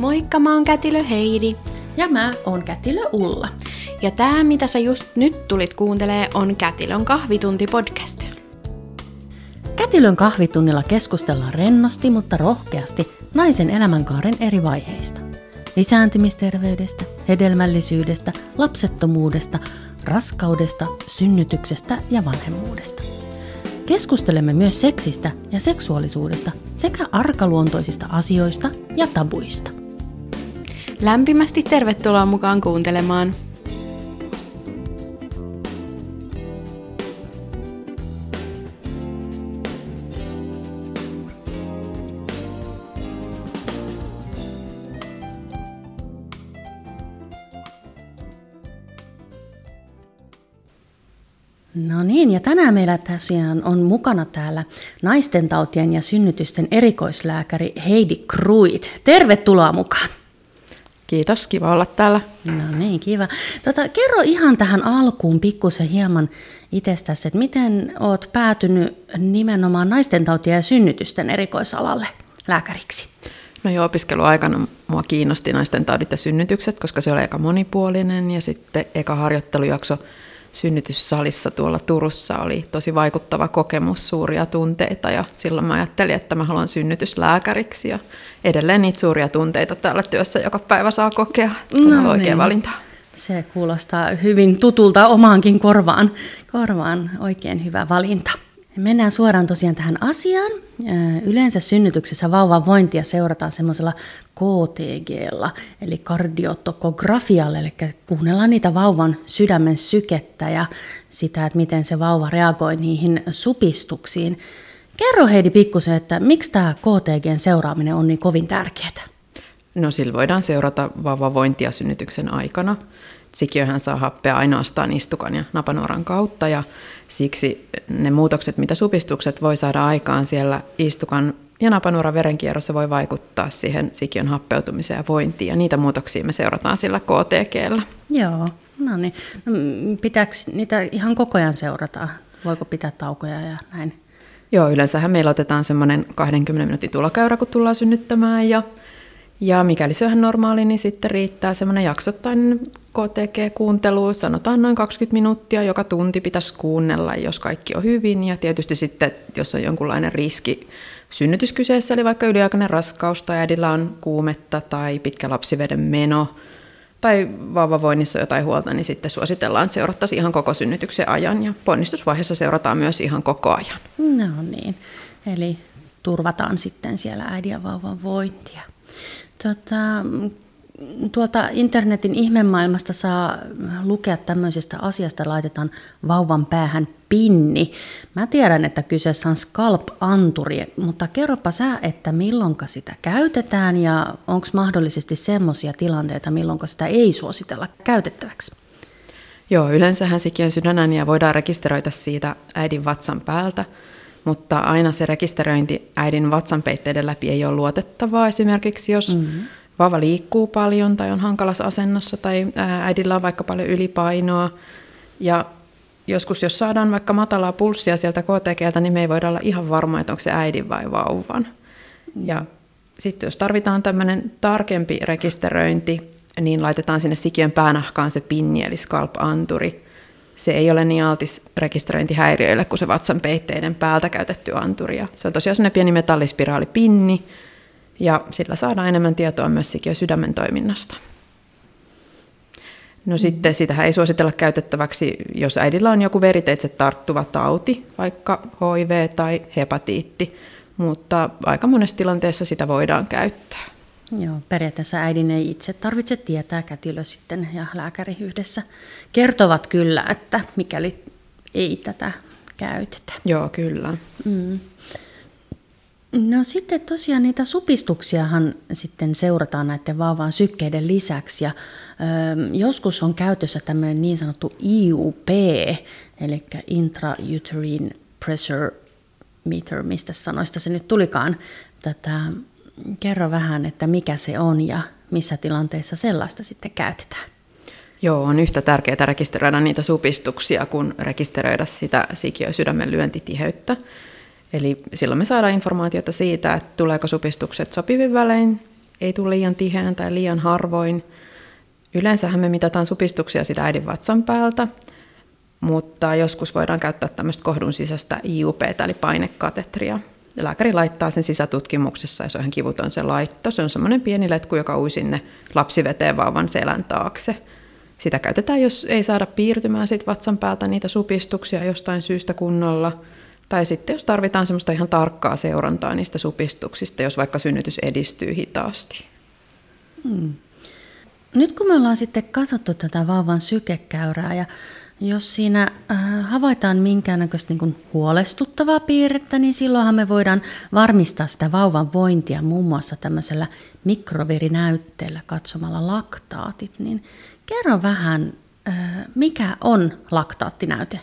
Moikka, mä oon Kätilö Heidi. Ja mä oon Kätilö Ulla. Ja tää, mitä sä just nyt tulit kuuntelee, on Kätilön kahvitunti podcast. Kätilön kahvitunnilla keskustellaan rennosti, mutta rohkeasti naisen elämänkaaren eri vaiheista. Lisääntymisterveydestä, hedelmällisyydestä, lapsettomuudesta, raskaudesta, synnytyksestä ja vanhemmuudesta. Keskustelemme myös seksistä ja seksuaalisuudesta sekä arkaluontoisista asioista ja tabuista. Lämpimästi tervetuloa mukaan kuuntelemaan. No niin, ja tänään meillä tosiaan on mukana täällä naisten tautien ja synnytysten erikoislääkäri Heidi Kruit. Tervetuloa mukaan. Kiitos, kiva olla täällä. No niin, kiva. Tota, kerro ihan tähän alkuun pikkusen hieman itsestäsi, että miten oot päätynyt nimenomaan naisten tautien ja synnytysten erikoisalalle lääkäriksi? No jo opiskeluaikana mua kiinnosti naisten taudit ja synnytykset, koska se oli aika monipuolinen ja sitten eka harjoittelujakso synnytyssalissa tuolla Turussa oli tosi vaikuttava kokemus, suuria tunteita ja silloin mä ajattelin, että mä haluan synnytyslääkäriksi ja edelleen niitä suuria tunteita täällä työssä joka päivä saa kokea. Tämä no, on oikea niin. valinta. Se kuulostaa hyvin tutulta omaankin korvaan. Korvaan oikein hyvä valinta. Mennään suoraan tosiaan tähän asiaan. Yleensä synnytyksessä vauvan vointia seurataan semmoisella KTGlla, eli kardiotokografialla, eli kuunnellaan niitä vauvan sydämen sykettä ja sitä, että miten se vauva reagoi niihin supistuksiin. Kerro Heidi pikkusen, että miksi tämä KTGn seuraaminen on niin kovin tärkeää? No sillä voidaan seurata vauvavointia synnytyksen aikana. Sikiöhän saa happea ainoastaan istukan ja napanuoran kautta ja siksi ne muutokset, mitä supistukset voi saada aikaan siellä istukan ja napanuoran verenkierrossa voi vaikuttaa siihen sikiön happeutumiseen ja vointiin ja niitä muutoksia me seurataan sillä KTGllä. Joo, no niin. No, pitääkö niitä ihan koko ajan seurata? Voiko pitää taukoja ja näin? Joo, yleensähän meillä otetaan semmoinen 20 minuutin tulokäyrä, kun tullaan synnyttämään ja ja mikäli se on ihan normaali, niin sitten riittää semmoinen jaksottainen KTG-kuuntelu, sanotaan noin 20 minuuttia, joka tunti pitäisi kuunnella, jos kaikki on hyvin. Ja tietysti sitten, jos on jonkunlainen riski synnytys kyseessä, eli vaikka yliaikainen raskaus tai äidillä on kuumetta tai pitkä lapsiveden meno, tai vauvavoinnissa jotain huolta, niin sitten suositellaan, että seurattaisiin ihan koko synnytyksen ajan ja ponnistusvaiheessa seurataan myös ihan koko ajan. No niin, eli turvataan sitten siellä äidin ja vauvan vointia. Tota, tuolta internetin ihmemaailmasta saa lukea tämmöisestä asiasta, laitetaan vauvan päähän pinni. Mä tiedän, että kyseessä on scalp-anturi, mutta kerropa sä, että milloinka sitä käytetään ja onko mahdollisesti semmoisia tilanteita, milloin sitä ei suositella käytettäväksi? Joo, yleensähän sikiön sydänääniä voidaan rekisteröitä siitä äidin vatsan päältä, mutta aina se rekisteröinti äidin vatsanpeitteiden läpi ei ole luotettavaa. Esimerkiksi jos mm-hmm. vauva liikkuu paljon tai on hankalassa asennossa tai äidillä on vaikka paljon ylipainoa. Ja joskus jos saadaan vaikka matalaa pulssia sieltä KTGltä, niin me ei voida olla ihan varma, että onko se äidin vai vauvan. Mm. Ja sitten jos tarvitaan tämmöinen tarkempi rekisteröinti, niin laitetaan sinne sikiön päänahkaan se pinni eli scalp-anturi se ei ole niin altis rekisteröintihäiriöille kuin se vatsan peitteiden päältä käytetty anturi. Ja se on tosiaan sellainen pieni metallispiraalipinni, ja sillä saadaan enemmän tietoa myös sikiö sydämen toiminnasta. No mm. sitten sitä ei suositella käytettäväksi, jos äidillä on joku veriteitse tarttuva tauti, vaikka HIV tai hepatiitti, mutta aika monessa tilanteessa sitä voidaan käyttää. Joo, periaatteessa äidin ei itse tarvitse tietää, kätilö sitten ja lääkäri yhdessä kertovat kyllä, että mikäli ei tätä käytetä. Joo, kyllä. Mm. No sitten tosiaan niitä supistuksiahan sitten seurataan näiden vauvan sykkeiden lisäksi ja ö, joskus on käytössä tämmöinen niin sanottu IUP, eli intrauterine pressure meter, mistä sanoista se nyt tulikaan. Tätä Kerro vähän, että mikä se on ja missä tilanteissa sellaista sitten käytetään. Joo, on yhtä tärkeää rekisteröidä niitä supistuksia kuin rekisteröidä sitä sikiösydämen lyöntitiheyttä. Eli silloin me saadaan informaatiota siitä, että tuleeko supistukset sopivin välein ei tule liian tiheään tai liian harvoin. Yleensähän me mitataan supistuksia sitä äidin vatsan päältä, mutta joskus voidaan käyttää tämmöistä kohdun sisäistä IUP, eli painekatetria. Lääkäri laittaa sen sisätutkimuksessa, ja se on ihan kivuton se laitto. Se on semmoinen pieni letku, joka ui sinne lapsiveteen vauvan selän taakse. Sitä käytetään, jos ei saada piirtymään sit vatsan päältä niitä supistuksia jostain syystä kunnolla. Tai sitten jos tarvitaan semmoista ihan tarkkaa seurantaa niistä supistuksista, jos vaikka synnytys edistyy hitaasti. Hmm. Nyt kun me ollaan sitten katsottu tätä vauvan sykekäyrää ja jos siinä äh, havaitaan minkäännäköistä niin huolestuttavaa piirrettä, niin silloinhan me voidaan varmistaa sitä vauvan vointia muun muassa tämmöisellä mikroverinäytteellä katsomalla laktaatit. Niin kerro vähän, äh, mikä on laktaattinäyte?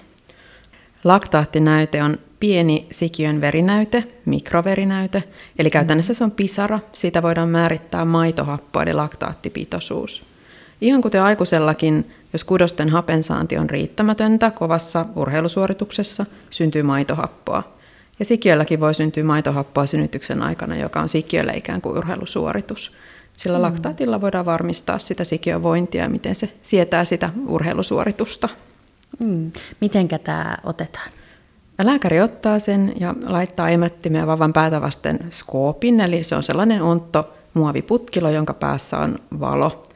Laktaattinäyte on pieni sikiön verinäyte, mikroverinäyte, eli käytännössä se on pisara. Siitä voidaan määrittää maitohappo eli laktaattipitoisuus. Ihan kuten aikuisellakin, jos kudosten hapensaanti on riittämätöntä kovassa urheilusuorituksessa, syntyy maitohappoa. Ja sikiölläkin voi syntyä maitohappoa synnytyksen aikana, joka on sikiölle ikään kuin urheilusuoritus. Sillä mm. laktaatilla voidaan varmistaa sitä sikiövointia ja miten se sietää sitä urheilusuoritusta. Mm. Mitenkä tämä otetaan? Lääkäri ottaa sen ja laittaa emättimeen vavan päätä vasten skoopin, eli se on sellainen ontto muoviputkilo, jonka päässä on valo.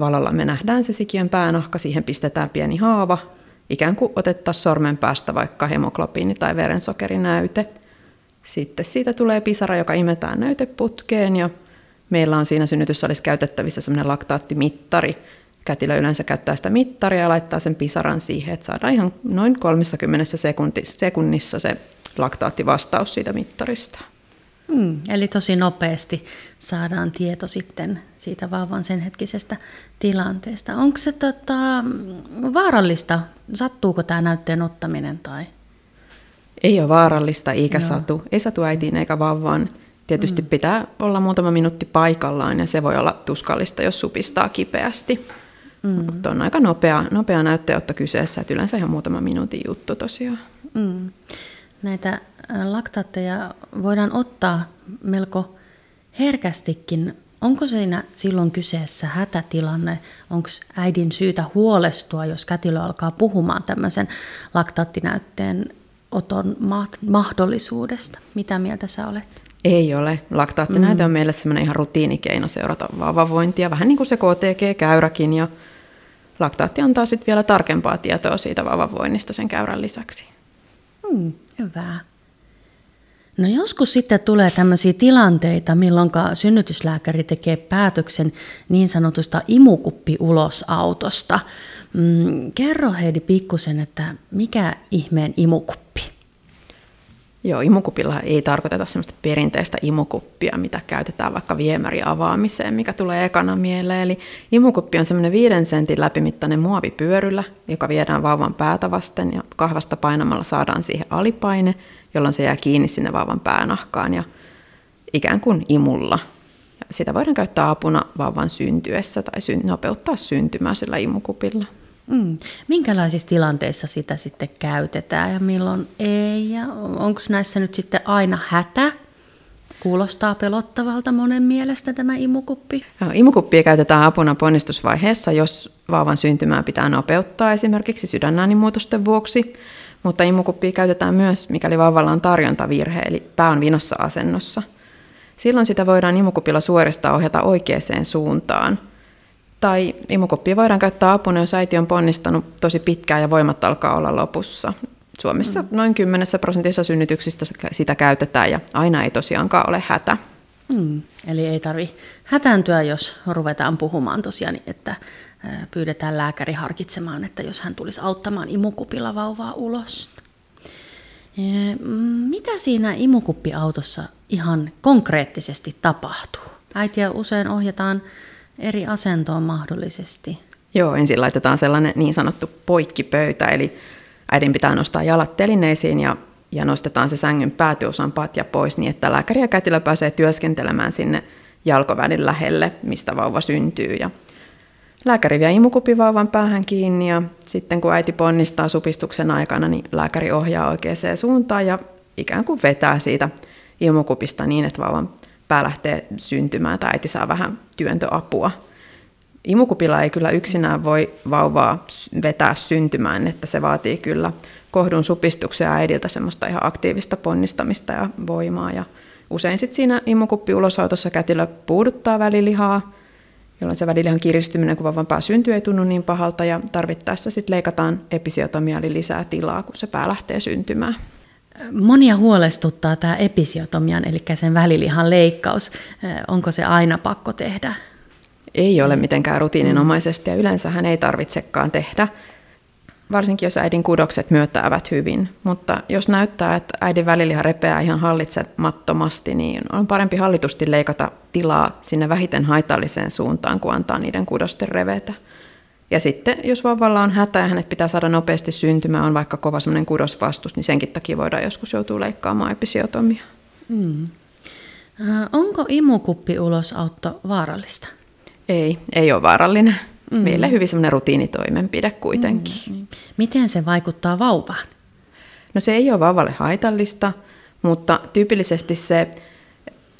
Valolla me nähdään se sikiön päänahka, siihen pistetään pieni haava, ikään kuin otettaisiin sormen päästä vaikka hemoglobiini- tai verensokerinäyte. Sitten siitä tulee pisara, joka imetään näyteputkeen ja meillä on siinä synnytyssalissa käytettävissä sellainen laktaattimittari. Kätilö yleensä käyttää sitä mittaria ja laittaa sen pisaran siihen, että saadaan ihan noin 30 sekunnissa se laktaattivastaus siitä mittarista. Mm, eli tosi nopeasti saadaan tieto sitten siitä vauvan sen hetkisestä tilanteesta. Onko se tota, vaarallista? Sattuuko tämä näytteen ottaminen? Tai? Ei ole vaarallista eikä Joo. satu. Ei satu äitiin eikä vauvaan. Tietysti mm. pitää olla muutama minuutti paikallaan ja se voi olla tuskallista, jos supistaa kipeästi. Mm. Mutta on aika nopea, nopea näytteenotto kyseessä, että yleensä ihan muutama minuutin juttu tosiaan. Mm. Näitä laktaatteja voidaan ottaa melko herkästikin. Onko siinä silloin kyseessä hätätilanne? Onko äidin syytä huolestua, jos kätilö alkaa puhumaan tämmöisen laktaattinäytteen oton mahdollisuudesta? Mitä mieltä sä olet? Ei ole. Laktaattinäyte mm. on meille semmoinen ihan rutiinikeino seurata vauvavointia, vähän niin kuin se KTG-käyräkin. Ja laktaatti antaa sitten vielä tarkempaa tietoa siitä vauvavoinnista sen käyrän lisäksi. Mm, hyvä. No joskus sitten tulee tämmöisiä tilanteita, milloin synnytyslääkäri tekee päätöksen niin sanotusta imukuppi ulos autosta. Mm, kerro Heidi pikkusen, että mikä ihmeen imukuppi? Joo, imukupilla ei tarkoiteta semmoista perinteistä imukuppia, mitä käytetään vaikka viemäri avaamiseen, mikä tulee ekana mieleen. Eli imukuppi on semmoinen viiden sentin läpimittainen muovipyörylä, joka viedään vauvan päätä vasten ja kahvasta painamalla saadaan siihen alipaine, jolloin se jää kiinni sinne vauvan päänahkaan ja ikään kuin imulla. Ja sitä voidaan käyttää apuna vauvan syntyessä tai nopeuttaa syntymää sillä imukupilla. Mm. Minkälaisissa tilanteissa sitä sitten käytetään ja milloin ei? Ja onko näissä nyt sitten aina hätä? Kuulostaa pelottavalta monen mielestä tämä imukuppi. Imukuppia käytetään apuna ponnistusvaiheessa, jos vauvan syntymää pitää nopeuttaa esimerkiksi sydänäänimuutosten vuoksi. Mutta imukuppia käytetään myös, mikäli vauvalla on tarjontavirhe, eli pää on vinossa asennossa. Silloin sitä voidaan imukupilla suorista ohjata oikeaan suuntaan – tai imukoppia voidaan käyttää apuna, jos äiti on ponnistanut tosi pitkään ja voimat alkaa olla lopussa. Suomessa mm. noin 10 prosentissa synnytyksistä sitä käytetään ja aina ei tosiaankaan ole hätä. Mm. Eli ei tarvi hätääntyä, jos ruvetaan puhumaan tosiaan, että pyydetään lääkäri harkitsemaan, että jos hän tulisi auttamaan imukupilla vauvaa ulos. Mitä siinä imukuppiautossa ihan konkreettisesti tapahtuu? Äitiä usein ohjataan eri asentoon mahdollisesti? Joo, ensin laitetaan sellainen niin sanottu poikkipöytä, eli äidin pitää nostaa jalat telineisiin ja, ja nostetaan se sängyn päätyosan patja pois niin, että lääkäri ja kätilö pääsee työskentelemään sinne jalkovälin lähelle, mistä vauva syntyy. Ja lääkäri vie imukupivauvan päähän kiinni ja sitten kun äiti ponnistaa supistuksen aikana, niin lääkäri ohjaa oikeaan suuntaan ja ikään kuin vetää siitä imukupista niin, että vauvan pää lähtee syntymään tai äiti saa vähän työntöapua. Imukupilla ei kyllä yksinään voi vauvaa vetää syntymään, että se vaatii kyllä kohdun supistuksia äidiltä semmoista ihan aktiivista ponnistamista ja voimaa. Ja usein sitten siinä imukuppi ulosautossa kätilö puuduttaa välilihaa, jolloin se välilihan kiristyminen, kun vauvan pää syntyy, ei tunnu niin pahalta ja tarvittaessa sitten leikataan episiotomia eli lisää tilaa, kun se pää lähtee syntymään. Monia huolestuttaa tämä episiotomian, eli sen välilihan leikkaus. Onko se aina pakko tehdä? Ei ole mitenkään rutiininomaisesti ja yleensä hän ei tarvitsekaan tehdä, varsinkin jos äidin kudokset myötäävät hyvin. Mutta jos näyttää, että äidin väliliha repeää ihan hallitsemattomasti, niin on parempi hallitusti leikata tilaa sinne vähiten haitalliseen suuntaan, kuin antaa niiden kudosten revetä. Ja sitten, jos vauvalla on hätä ja hänet pitää saada nopeasti syntymään, on vaikka kova semmoinen kudosvastus, niin senkin takia voidaan joskus joutua leikkaamaan episiotomia. Mm. Onko imukuppi ulosautto vaarallista? Ei, ei ole vaarallinen. Mm. Meille hyvin semmoinen rutiinitoimenpide kuitenkin. Mm. Miten se vaikuttaa vauvaan? No se ei ole vauvalle haitallista, mutta tyypillisesti se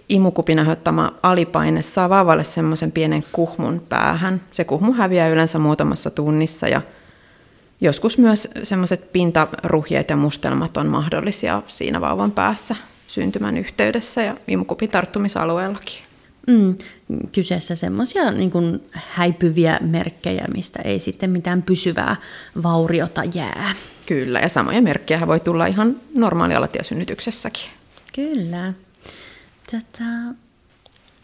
imukupin aiheuttama alipaine saa vauvalle semmoisen pienen kuhmun päähän. Se kuhmu häviää yleensä muutamassa tunnissa ja joskus myös semmoiset pintaruhjeet ja mustelmat on mahdollisia siinä vauvan päässä syntymän yhteydessä ja imukupin tarttumisalueellakin. Mm, kyseessä semmoisia niin häipyviä merkkejä, mistä ei sitten mitään pysyvää vauriota jää. Kyllä, ja samoja merkkejä voi tulla ihan normaalialatiasynnytyksessäkin. Kyllä. Tätä...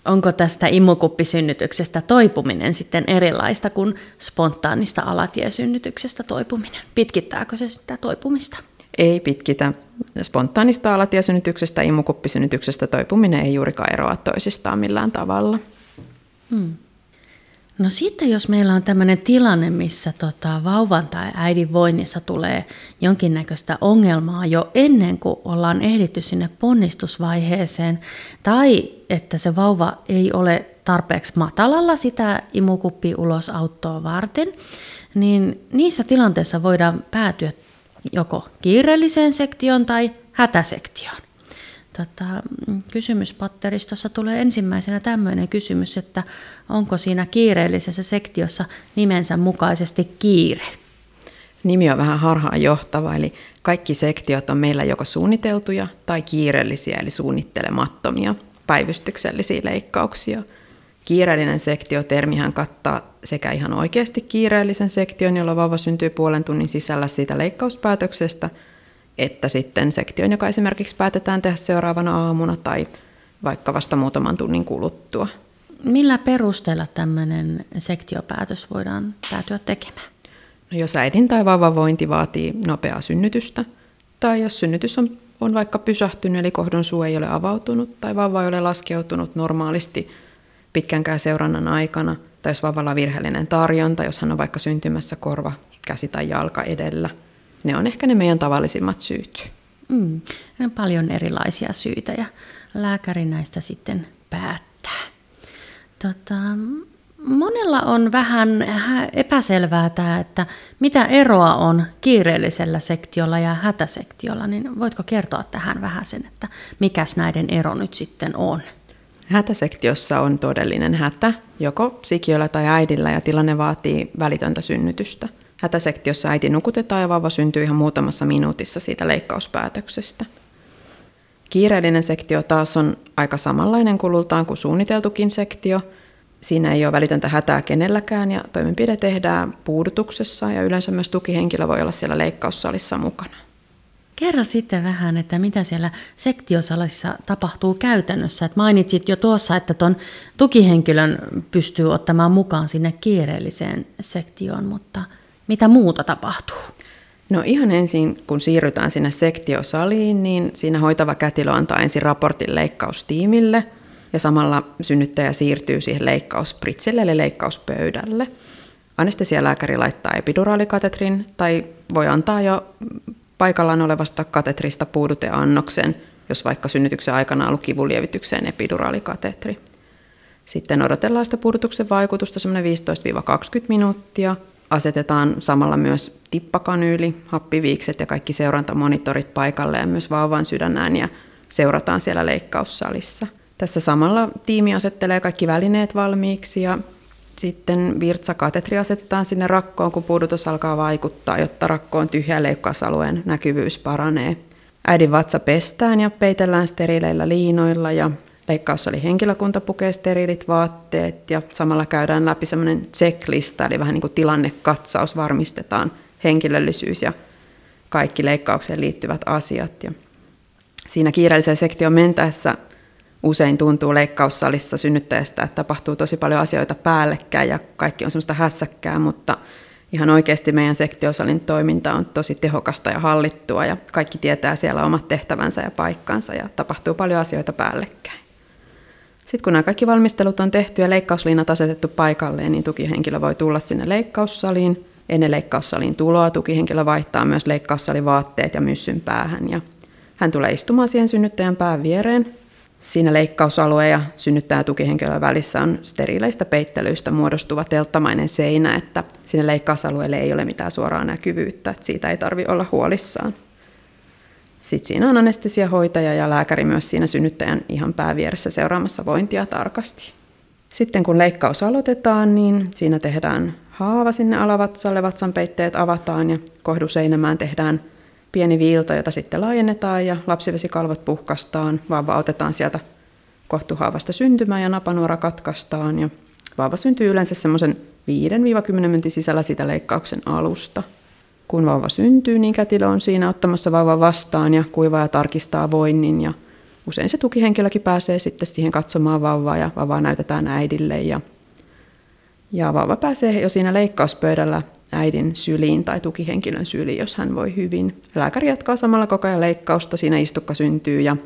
Onko tästä imukuppisynnytyksestä toipuminen sitten erilaista kuin spontaanista alatiesynnytyksestä toipuminen? Pitkittääkö se sitä toipumista? Ei pitkitä. Spontaanista alatiesynnytyksestä imukuppisynnytyksestä toipuminen ei juurikaan eroa toisistaan millään tavalla. Hmm. No sitten jos meillä on tämmöinen tilanne, missä tota, vauvan tai äidin voinnissa tulee jonkinnäköistä ongelmaa jo ennen kuin ollaan ehditty sinne ponnistusvaiheeseen, tai että se vauva ei ole tarpeeksi matalalla sitä imukuppi ulosauttoa varten, niin niissä tilanteissa voidaan päätyä joko kiireelliseen sektioon tai hätäsektioon. Tota, kysymyspatteristossa tulee ensimmäisenä tämmöinen kysymys, että onko siinä kiireellisessä sektiossa nimensä mukaisesti kiire? Nimi on vähän harhaan johtava, eli kaikki sektiot on meillä joko suunniteltuja tai kiireellisiä, eli suunnittelemattomia päivystyksellisiä leikkauksia. Kiireellinen sektiotermihän kattaa sekä ihan oikeasti kiireellisen sektion, jolla vauva syntyy puolen tunnin sisällä siitä leikkauspäätöksestä, että sitten sektion, joka esimerkiksi päätetään tehdä seuraavana aamuna tai vaikka vasta muutaman tunnin kuluttua. Millä perusteella tämmöinen sektiopäätös voidaan päätyä tekemään? No jos äidin tai vauvan vointi vaatii nopeaa synnytystä, tai jos synnytys on, on vaikka pysähtynyt, eli kohdon suu ei ole avautunut, tai vauva ei ole laskeutunut normaalisti pitkänkään seurannan aikana – tai jos vauvalla on virheellinen tarjonta, jos hän on vaikka syntymässä korva, käsi tai jalka edellä. Ne on ehkä ne meidän tavallisimmat syyt. Mm, on paljon erilaisia syitä ja lääkäri näistä sitten päättää. Tota, monella on vähän epäselvää tämä, että mitä eroa on kiireellisellä sektiolla ja hätäsektiolla, niin voitko kertoa tähän vähän sen, että mikäs näiden ero nyt sitten on? Hätäsektiossa on todellinen hätä, joko sikiöllä tai äidillä, ja tilanne vaatii välitöntä synnytystä. Hätäsektiossa äiti nukutetaan ja vauva syntyy ihan muutamassa minuutissa siitä leikkauspäätöksestä. Kiireellinen sektio taas on aika samanlainen kulultaan kuin suunniteltukin sektio. Siinä ei ole välitöntä hätää kenelläkään ja toimenpide tehdään puudutuksessa ja yleensä myös tukihenkilö voi olla siellä leikkaussalissa mukana. Kerro sitten vähän, että mitä siellä sektiosalissa tapahtuu käytännössä. Et mainitsit jo tuossa, että tuon tukihenkilön pystyy ottamaan mukaan sinne kiireelliseen sektioon, mutta mitä muuta tapahtuu? No ihan ensin, kun siirrytään sinne sektiosaliin, niin siinä hoitava kätilö antaa ensin raportin leikkaustiimille ja samalla synnyttäjä siirtyy siihen leikkausspritsille eli leikkauspöydälle. Anestesialääkäri laittaa epiduraalikatetrin tai voi antaa jo paikallaan olevasta katetrista puuduteannoksen, jos vaikka synnytyksen aikana ollut kivunlievitykseen epiduraalikatetri. Sitten odotellaan sitä puudutuksen vaikutusta semmoinen 15-20 minuuttia. Asetetaan samalla myös tippakanyyli, happiviikset ja kaikki seurantamonitorit paikalle ja myös vauvan sydänään ja seurataan siellä leikkaussalissa. Tässä samalla tiimi asettelee kaikki välineet valmiiksi ja sitten virtsakatetri asetetaan sinne rakkoon, kun puudutus alkaa vaikuttaa, jotta rakkoon tyhjä leikkausalueen näkyvyys paranee. Äidin vatsa pestään ja peitellään steriileillä liinoilla ja oli henkilökunta pukee steriilit vaatteet ja samalla käydään läpi semmoinen checklista, eli vähän niin kuin tilannekatsaus, varmistetaan henkilöllisyys ja kaikki leikkaukseen liittyvät asiat. Ja siinä kiireelliseen sektioon mentäessä usein tuntuu leikkaussalissa synnyttäjästä, että tapahtuu tosi paljon asioita päällekkäin ja kaikki on semmoista hässäkkää, mutta ihan oikeasti meidän sektiosalin toiminta on tosi tehokasta ja hallittua ja kaikki tietää siellä omat tehtävänsä ja paikkansa ja tapahtuu paljon asioita päällekkäin. Sitten kun nämä kaikki valmistelut on tehty ja leikkausliinat asetettu paikalleen, niin tukihenkilö voi tulla sinne leikkaussaliin. Ennen leikkaussalin tuloa tukihenkilö vaihtaa myös leikkaussalin vaatteet ja myssyn päähän ja hän tulee istumaan siihen synnyttäjän pään viereen Siinä leikkausalue ja synnyttäjä tukihenkilön välissä on steriileistä peittelyistä muodostuva telttamainen seinä, että sinne leikkausalueelle ei ole mitään suoraa näkyvyyttä, että siitä ei tarvi olla huolissaan. Sitten siinä on anestesiahoitaja ja lääkäri myös siinä synnyttäjän ihan päävieressä seuraamassa vointia tarkasti. Sitten kun leikkaus aloitetaan, niin siinä tehdään haava sinne alavatsalle, vatsanpeitteet avataan ja kohduseinämään tehdään pieni viilto, jota sitten laajennetaan ja lapsivesikalvot puhkastaan. Vauva otetaan sieltä kohtuhaavasta syntymään ja napanuora katkaistaan. Ja vauva syntyy yleensä semmoisen 5-10 minuutin sisällä sitä leikkauksen alusta. Kun vauva syntyy, niin kätilö on siinä ottamassa vauvan vastaan ja kuivaa ja tarkistaa voinnin. Ja usein se tukihenkilökin pääsee sitten siihen katsomaan vauvaa ja vauvaa näytetään äidille. Ja, ja vauva pääsee jo siinä leikkauspöydällä äidin syliin tai tukihenkilön syliin, jos hän voi hyvin. Lääkäri jatkaa samalla koko ajan leikkausta, siinä istukka syntyy ja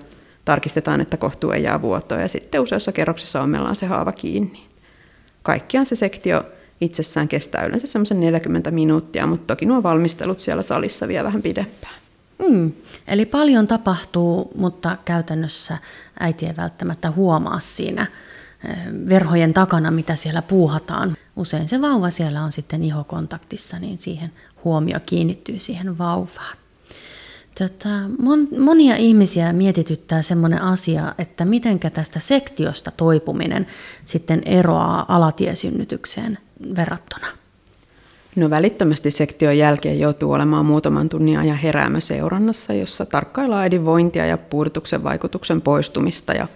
tarkistetaan, että kohtuu ei jää vuotoa ja sitten useassa kerroksessa ommellaan se haava kiinni. Kaikkiaan se sektio itsessään kestää yleensä semmoisen 40 minuuttia, mutta toki nuo valmistelut siellä salissa vie vähän pidempään. Mm, eli paljon tapahtuu, mutta käytännössä äiti ei välttämättä huomaa siinä verhojen takana, mitä siellä puuhataan usein se vauva siellä on sitten ihokontaktissa, niin siihen huomio kiinnittyy siihen vauvaan. Tota, mon, monia ihmisiä mietityttää semmoinen asia, että miten tästä sektiosta toipuminen sitten eroaa alatiesynnytykseen verrattuna. No välittömästi sektion jälkeen joutuu olemaan muutaman tunnin ajan heräämöseurannassa, jossa tarkkaillaan äidin vointia ja puudutuksen vaikutuksen poistumista ja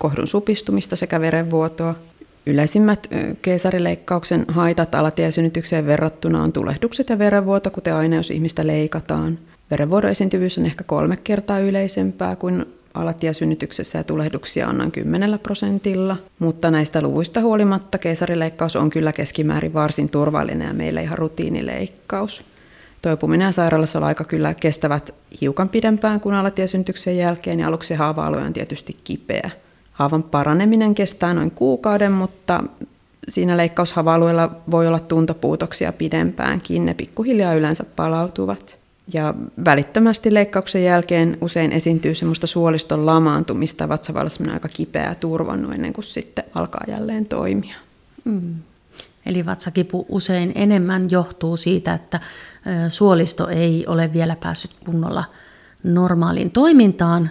kohdun supistumista sekä verenvuotoa – Yleisimmät keisarileikkauksen haitat alatiesynnytykseen verrattuna on tulehdukset ja verenvuoto, kuten aina jos ihmistä leikataan. Verenvuodon esiintyvyys on ehkä kolme kertaa yleisempää kuin alatiesynnytyksessä ja tulehduksia on noin 10 prosentilla, mutta näistä luvuista huolimatta keisarileikkaus on kyllä keskimäärin varsin turvallinen ja meillä ihan rutiinileikkaus. Toipuminen ja aika kyllä kestävät hiukan pidempään kuin alatiesynnytyksen jälkeen ja aluksi haava-alue on tietysti kipeä. Haavan paraneminen kestää noin kuukauden, mutta siinä leikkaushava-alueella voi olla tuntopuutoksia pidempäänkin. Ne pikkuhiljaa yleensä palautuvat. Ja välittömästi leikkauksen jälkeen usein esiintyy semmoista suoliston lamaantumista, vatsavalla aika kipeä turvannut ennen kuin sitten alkaa jälleen toimia. Mm. Eli vatsakipu usein enemmän johtuu siitä, että suolisto ei ole vielä päässyt kunnolla normaaliin toimintaan,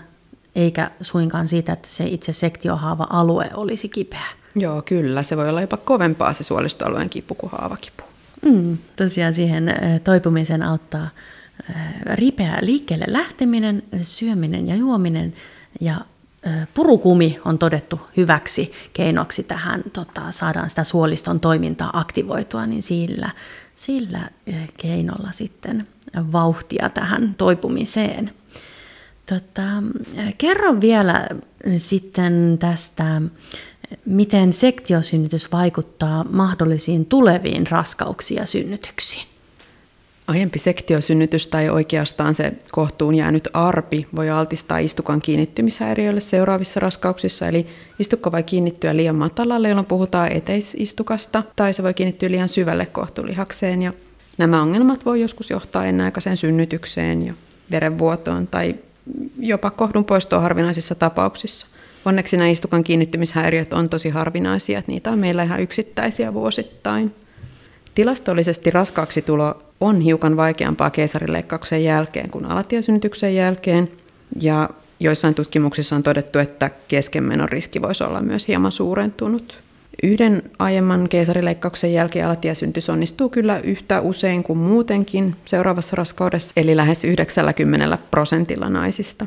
eikä suinkaan siitä, että se itse sektiohaava-alue olisi kipeä. Joo, kyllä. Se voi olla jopa kovempaa se suolistoalueen kipu kuin haavakipu. Mm, tosiaan siihen toipumisen auttaa ripeä liikkeelle lähteminen, syöminen ja juominen ja purukumi on todettu hyväksi keinoksi tähän, tota, saadaan sitä suoliston toimintaa aktivoitua, niin sillä, sillä keinolla sitten vauhtia tähän toipumiseen. Tota, kerro vielä sitten tästä, miten sektiosynnytys vaikuttaa mahdollisiin tuleviin raskauksiin ja synnytyksiin. Aiempi sektiosynnytys tai oikeastaan se kohtuun jäänyt arpi voi altistaa istukan kiinnittymishäiriöille seuraavissa raskauksissa, eli istukka voi kiinnittyä liian matalalle, jolloin puhutaan eteisistukasta, tai se voi kiinnittyä liian syvälle kohtulihakseen, ja nämä ongelmat voi joskus johtaa ennenaikaiseen synnytykseen ja verenvuotoon tai jopa kohdun poistoa harvinaisissa tapauksissa. Onneksi nämä istukan kiinnittymishäiriöt on tosi harvinaisia, että niitä on meillä ihan yksittäisiä vuosittain. Tilastollisesti raskaaksi tulo on hiukan vaikeampaa keisarileikkauksen jälkeen kuin alatiesynnytyksen jälkeen. Ja joissain tutkimuksissa on todettu, että keskenmenon riski voisi olla myös hieman suurentunut. Yhden aiemman keisarileikkauksen jälkeen alatiesynnytys onnistuu kyllä yhtä usein kuin muutenkin seuraavassa raskaudessa, eli lähes 90 prosentilla naisista.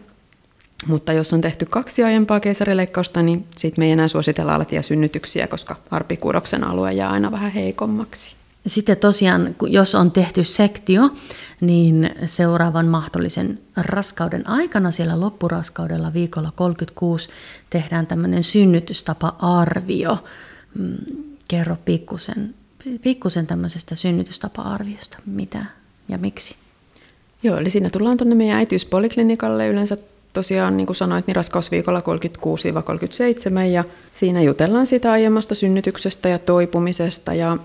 Mutta jos on tehty kaksi aiempaa keisarileikkausta, niin sitten me ei enää suositella alatiesynnytyksiä, koska arpikuudoksen alue jää aina vähän heikommaksi. Sitten tosiaan, jos on tehty sektio, niin seuraavan mahdollisen raskauden aikana siellä loppuraskaudella viikolla 36 tehdään tämmöinen synnytystapa-arvio. Mm, kerro pikkusen, pikkusen tämmöisestä synnytystapa-arviosta, mitä ja miksi. Joo, eli siinä tullaan tuonne meidän äitiyspoliklinikalle yleensä tosiaan, niin kuin sanoit, niin raskausviikolla 36-37 ja siinä jutellaan siitä aiemmasta synnytyksestä ja toipumisesta ja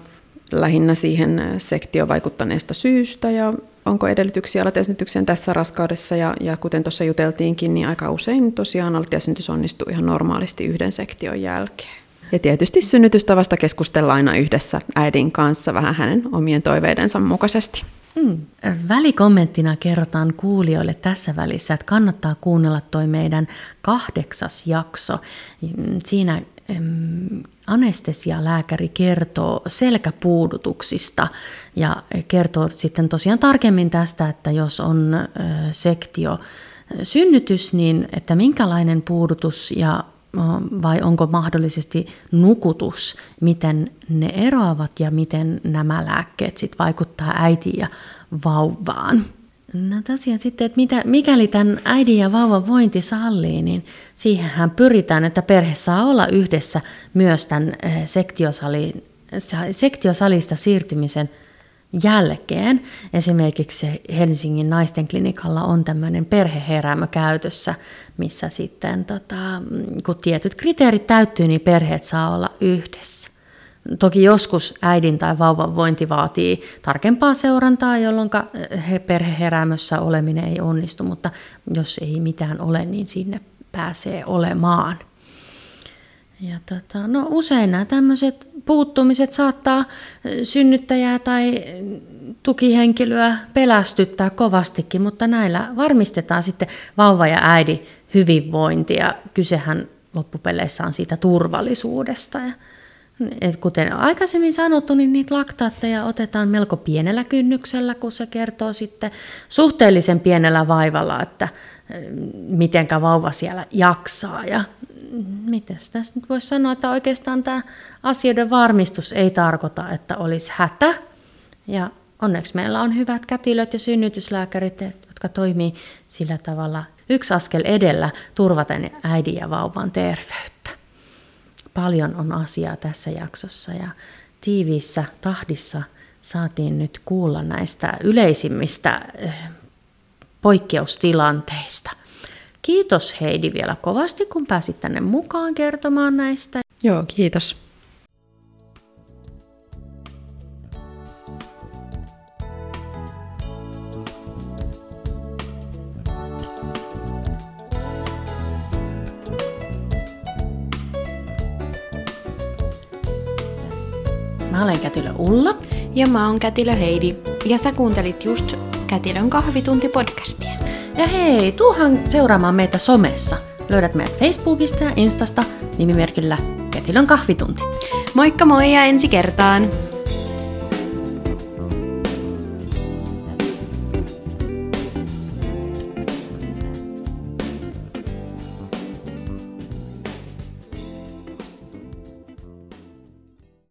lähinnä siihen sektio vaikuttaneesta syystä ja onko edellytyksiä alatiasynnytykseen tässä raskaudessa. Ja, ja kuten tuossa juteltiinkin, niin aika usein tosiaan alatiasynnytys onnistuu ihan normaalisti yhden sektion jälkeen. Ja tietysti synnytystavasta keskustellaan aina yhdessä äidin kanssa vähän hänen omien toiveidensa mukaisesti. Mm. Välikommenttina kerrotaan kuulijoille tässä välissä, että kannattaa kuunnella toi meidän kahdeksas jakso. Siinä anestesialääkäri kertoo selkäpuudutuksista ja kertoo sitten tosiaan tarkemmin tästä, että jos on sektio synnytys, niin että minkälainen puudutus ja vai onko mahdollisesti nukutus, miten ne eroavat ja miten nämä lääkkeet sit vaikuttaa äitiin ja vauvaan. No tosiaan sitten, että mitä, mikäli tämän äidin ja vauvan vointi sallii, niin siihenhän pyritään, että perhe saa olla yhdessä myös tämän sektiosalin, sektiosalista siirtymisen jälkeen. Esimerkiksi Helsingin naisten klinikalla on tämmöinen perheheräämö käytössä, missä sitten tota, kun tietyt kriteerit täyttyy, niin perheet saa olla yhdessä. Toki joskus äidin tai vauvan vointi vaatii tarkempaa seurantaa, jolloin perheheräämössä oleminen ei onnistu, mutta jos ei mitään ole, niin sinne pääsee olemaan. Ja tota, no usein nämä tämmöiset puuttumiset saattaa synnyttäjää tai tukihenkilöä pelästyttää kovastikin, mutta näillä varmistetaan sitten vauva ja äidin hyvinvointi ja kysehän loppupeleissä on siitä turvallisuudesta. Ja, et kuten aikaisemmin sanottu, niin niitä laktaatteja otetaan melko pienellä kynnyksellä, kun se kertoo sitten suhteellisen pienellä vaivalla, että mitenkä vauva siellä jaksaa. Ja miten tässä nyt voisi sanoa, että oikeastaan tämä asioiden varmistus ei tarkoita, että olisi hätä. Ja onneksi meillä on hyvät kätilöt ja synnytyslääkärit, jotka toimii sillä tavalla yksi askel edellä turvaten äidin ja vauvan terveyttä. Paljon on asiaa tässä jaksossa ja tiiviissä tahdissa saatiin nyt kuulla näistä yleisimmistä eh, poikkeustilanteista. Kiitos Heidi vielä kovasti, kun pääsit tänne mukaan kertomaan näistä. Joo, kiitos. Mä olen Kätilö Ulla. Ja mä oon Kätilö Heidi. Ja sä kuuntelit just Kätilön kahvitunti-podcastia. Ja hei, tuuhan seuraamaan meitä somessa. Löydät meidät Facebookista ja Instasta nimimerkillä Kätilön kahvitunti. Moikka moi ja ensi kertaan!